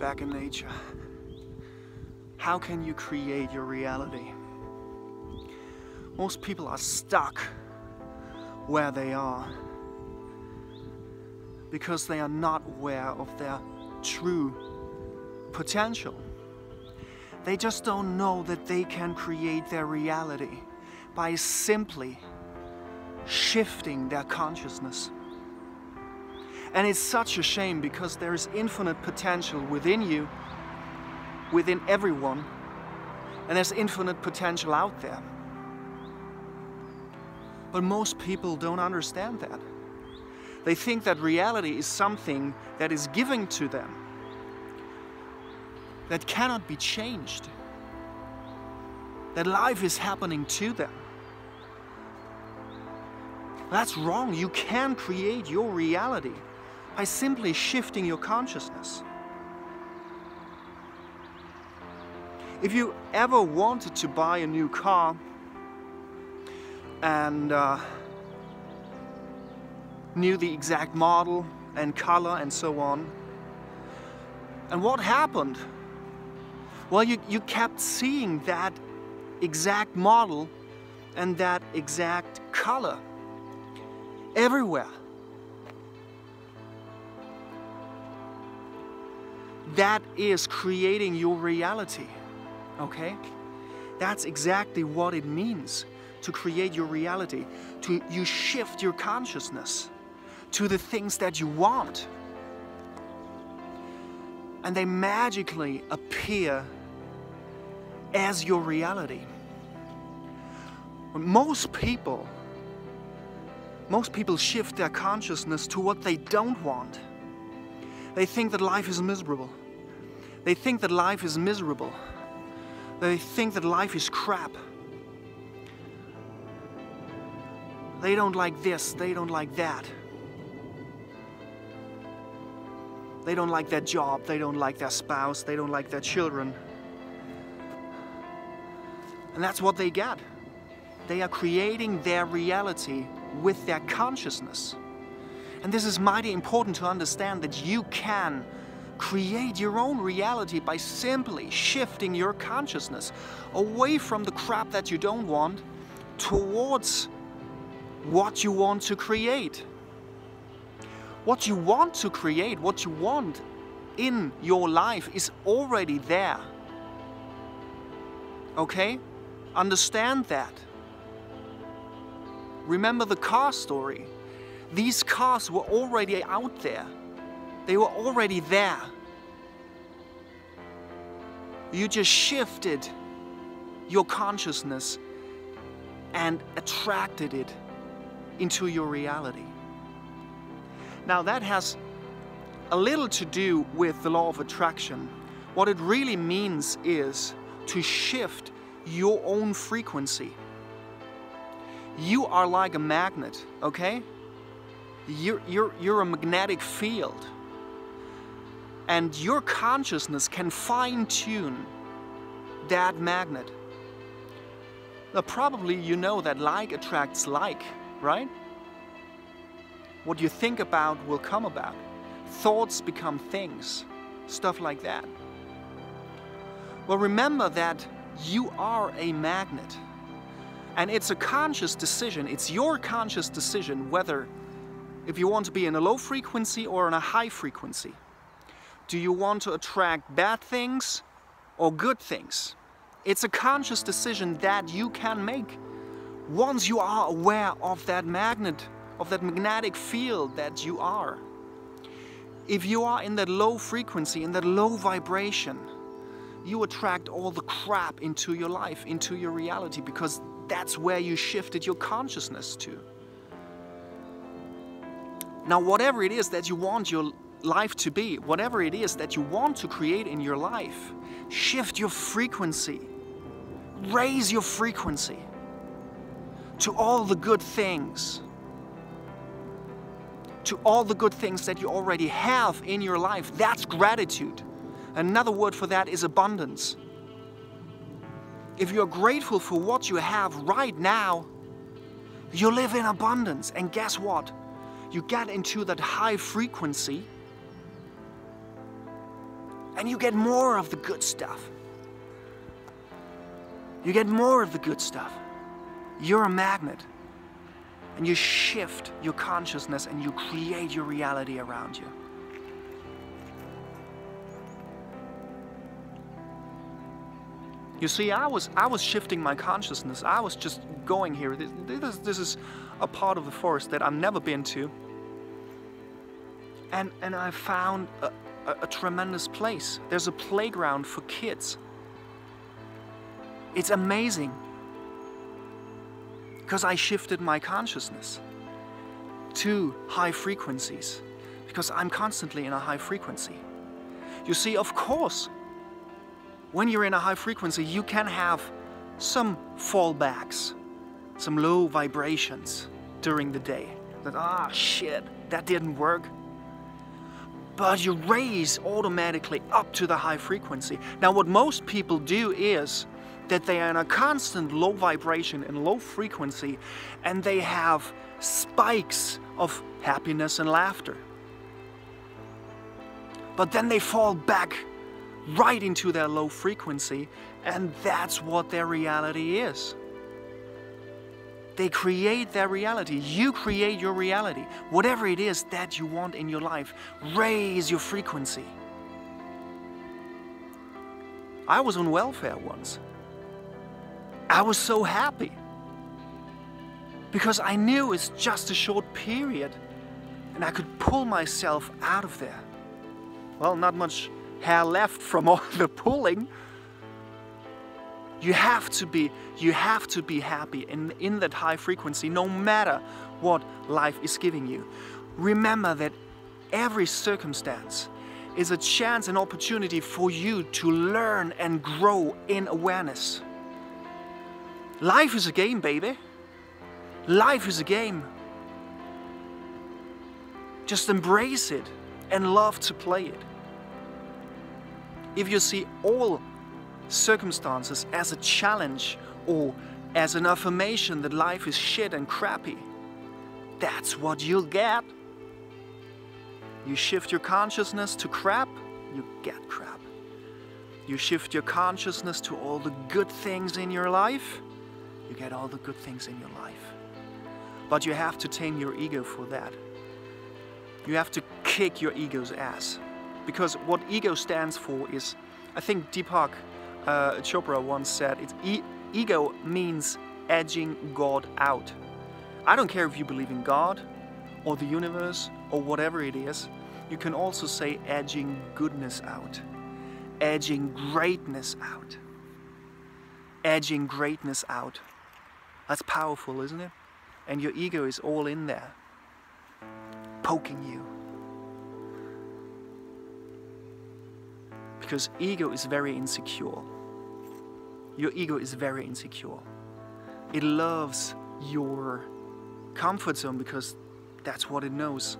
back in nature. How can you create your reality? Most people are stuck where they are because they are not aware of their true potential. They just don't know that they can create their reality by simply shifting their consciousness. And it's such a shame because there is infinite potential within you, within everyone, and there's infinite potential out there. But most people don't understand that. They think that reality is something that is given to them, that cannot be changed, that life is happening to them. That's wrong. You can create your reality by simply shifting your consciousness. If you ever wanted to buy a new car and uh, knew the exact model and color and so on, and what happened? Well, you, you kept seeing that exact model and that exact color everywhere. That is creating your reality, okay? That's exactly what it means to create your reality. To you shift your consciousness to the things that you want. And they magically appear as your reality. Most people most people shift their consciousness to what they don't want. They think that life is miserable. They think that life is miserable. They think that life is crap. They don't like this, they don't like that. They don't like their job, they don't like their spouse, they don't like their children. And that's what they get. They are creating their reality with their consciousness. And this is mighty important to understand that you can create your own reality by simply shifting your consciousness away from the crap that you don't want towards what you want to create. What you want to create, what you want in your life is already there. Okay? Understand that. Remember the car story. These cars were already out there. They were already there. You just shifted your consciousness and attracted it into your reality. Now that has a little to do with the law of attraction. What it really means is to shift your own frequency. You are like a magnet, okay? You're, you're, you're a magnetic field. And your consciousness can fine tune that magnet. Now, probably you know that like attracts like, right? What you think about will come about. Thoughts become things, stuff like that. Well, remember that you are a magnet. And it's a conscious decision, it's your conscious decision whether if you want to be in a low frequency or in a high frequency. Do you want to attract bad things or good things? It's a conscious decision that you can make once you are aware of that magnet, of that magnetic field that you are. If you are in that low frequency, in that low vibration, you attract all the crap into your life, into your reality, because that's where you shifted your consciousness to. Now, whatever it is that you want your life to be, whatever it is that you want to create in your life, shift your frequency, raise your frequency to all the good things, to all the good things that you already have in your life. That's gratitude. Another word for that is abundance. If you're grateful for what you have right now, you live in abundance. And guess what? You get into that high frequency and you get more of the good stuff. You get more of the good stuff. You're a magnet. And you shift your consciousness and you create your reality around you. You see, I was I was shifting my consciousness. I was just going here. This, this, this is a part of the forest that I've never been to. And and I found a, a tremendous place. There's a playground for kids. It's amazing. Because I shifted my consciousness to high frequencies. Because I'm constantly in a high frequency. You see, of course, when you're in a high frequency, you can have some fallbacks, some low vibrations during the day. That, ah, shit, that didn't work. But you raise automatically up to the high frequency. Now, what most people do is that they are in a constant low vibration and low frequency, and they have spikes of happiness and laughter. But then they fall back right into their low frequency, and that's what their reality is. They create their reality. You create your reality. Whatever it is that you want in your life, raise your frequency. I was on welfare once. I was so happy because I knew it's just a short period and I could pull myself out of there. Well, not much hair left from all the pulling. You have to be, you have to be happy in, in that high frequency, no matter what life is giving you. Remember that every circumstance is a chance and opportunity for you to learn and grow in awareness. Life is a game, baby. Life is a game. Just embrace it and love to play it. If you see all circumstances as a challenge or as an affirmation that life is shit and crappy, that's what you'll get. You shift your consciousness to crap, you get crap. You shift your consciousness to all the good things in your life, you get all the good things in your life. But you have to tame your ego for that. You have to kick your ego's ass. Because what ego stands for is, I think Deepak uh, Chopra once said, it's e ego means edging God out. I don't care if you believe in God or the universe or whatever it is. You can also say edging goodness out, edging greatness out, edging greatness out. That's powerful, isn't it? And your ego is all in there, poking you. Because ego is very insecure. Your ego is very insecure. It loves your comfort zone because that's what it knows.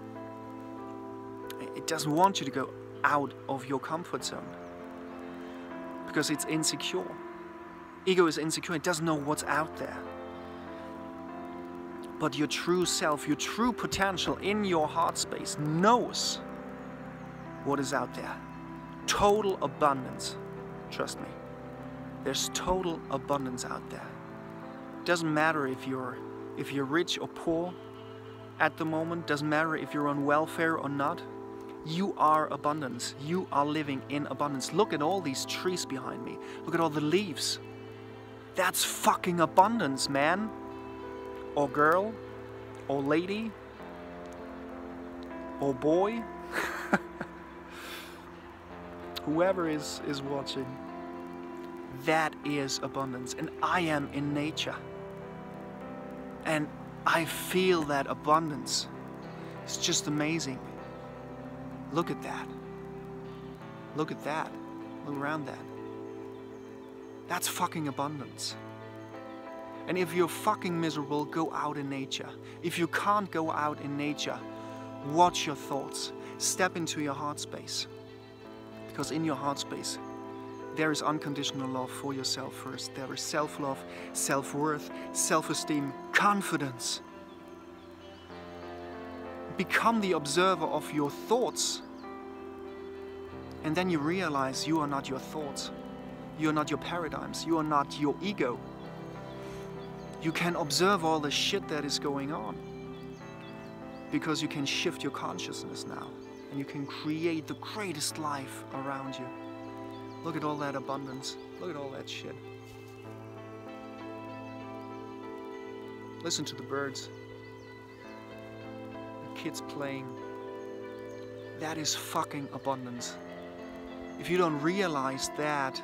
It doesn't want you to go out of your comfort zone because it's insecure. Ego is insecure, it doesn't know what's out there. But your true self, your true potential in your heart space knows what is out there total abundance. Trust me. There's total abundance out there. Doesn't matter if you're if you're rich or poor at the moment, doesn't matter if you're on welfare or not. You are abundance. You are living in abundance. Look at all these trees behind me. Look at all the leaves. That's fucking abundance, man. Or girl, or lady, or boy. whoever is, is watching, that is abundance. And I am in nature. And I feel that abundance. It's just amazing. Look at that. Look at that. Look around that. That's fucking abundance. And if you're fucking miserable, go out in nature. If you can't go out in nature, watch your thoughts. Step into your heart space. Because in your heart space, there is unconditional love for yourself first. There is self love, self worth, self esteem, confidence. Become the observer of your thoughts. And then you realize you are not your thoughts, you are not your paradigms, you are not your ego. You can observe all the shit that is going on because you can shift your consciousness now and you can create the greatest life around you. Look at all that abundance. Look at all that shit. Listen to the birds. The kids playing. That is fucking abundance. If you don't realize that,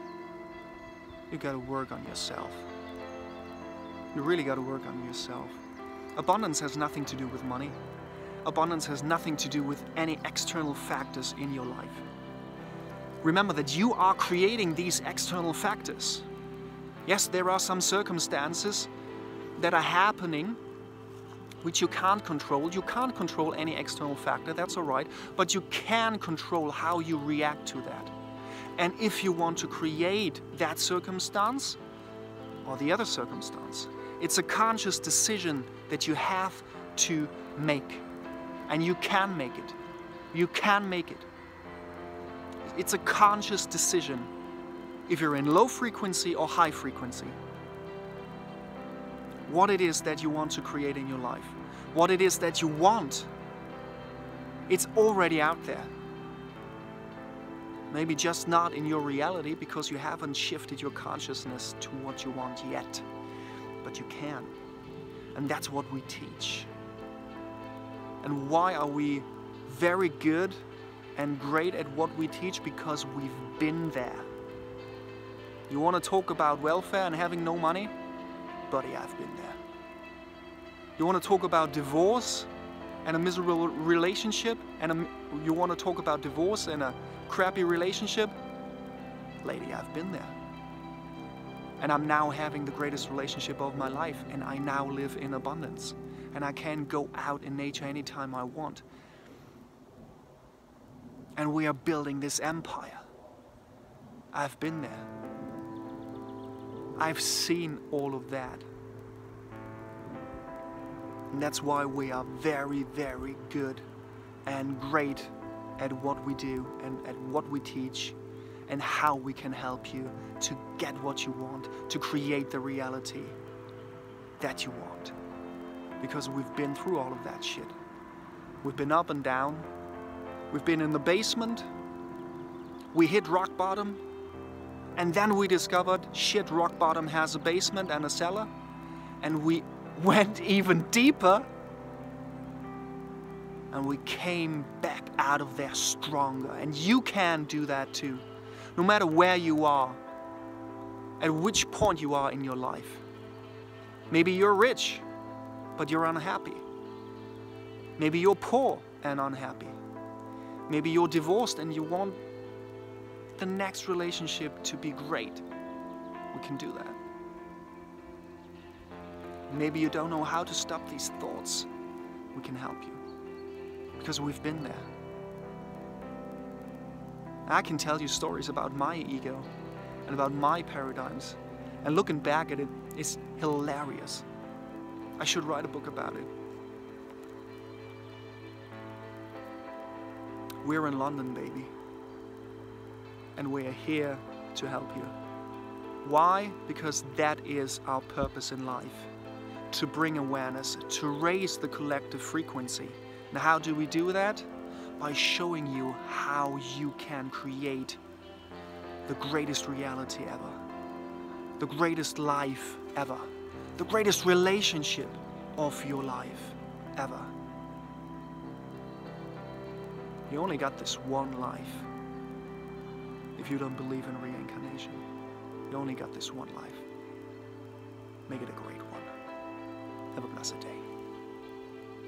you gotta work on yourself. You really gotta work on yourself. Abundance has nothing to do with money. Abundance has nothing to do with any external factors in your life. Remember that you are creating these external factors. Yes, there are some circumstances that are happening which you can't control. You can't control any external factor, that's all right, but you can control how you react to that. And if you want to create that circumstance or the other circumstance, it's a conscious decision that you have to make. And you can make it. You can make it. It's a conscious decision if you're in low frequency or high frequency. What it is that you want to create in your life, what it is that you want, it's already out there. Maybe just not in your reality because you haven't shifted your consciousness to what you want yet. But you can. And that's what we teach. And why are we very good and great at what we teach? Because we've been there. You want to talk about welfare and having no money? Buddy, I've been there. You want to talk about divorce and a miserable relationship? And a, you want to talk about divorce and a crappy relationship? Lady, I've been there. And I'm now having the greatest relationship of my life, and I now live in abundance. And I can go out in nature anytime I want. And we are building this empire. I've been there. I've seen all of that. And that's why we are very, very good and great at what we do and at what we teach and how we can help you to get what you want, to create the reality that you want. Because we've been through all of that shit. We've been up and down. We've been in the basement. We hit rock bottom. And then we discovered shit, rock bottom has a basement and a cellar. And we went even deeper and we came back out of there stronger. And you can do that too, no matter where you are, at which point you are in your life. Maybe you're rich, but you're unhappy. Maybe you're poor and unhappy. Maybe you're divorced and you want the next relationship to be great. We can do that. Maybe you don't know how to stop these thoughts. We can help you because we've been there. I can tell you stories about my ego and about my paradigms, and looking back at it is hilarious. I should write a book about it. We're in London, baby, and we're here to help you. Why? Because that is our purpose in life to bring awareness, to raise the collective frequency. Now, how do we do that? By showing you how you can create the greatest reality ever, the greatest life ever, the greatest relationship of your life ever. You only got this one life if you don't believe in reincarnation. You only got this one life. Make it a great one. Have a blessed day.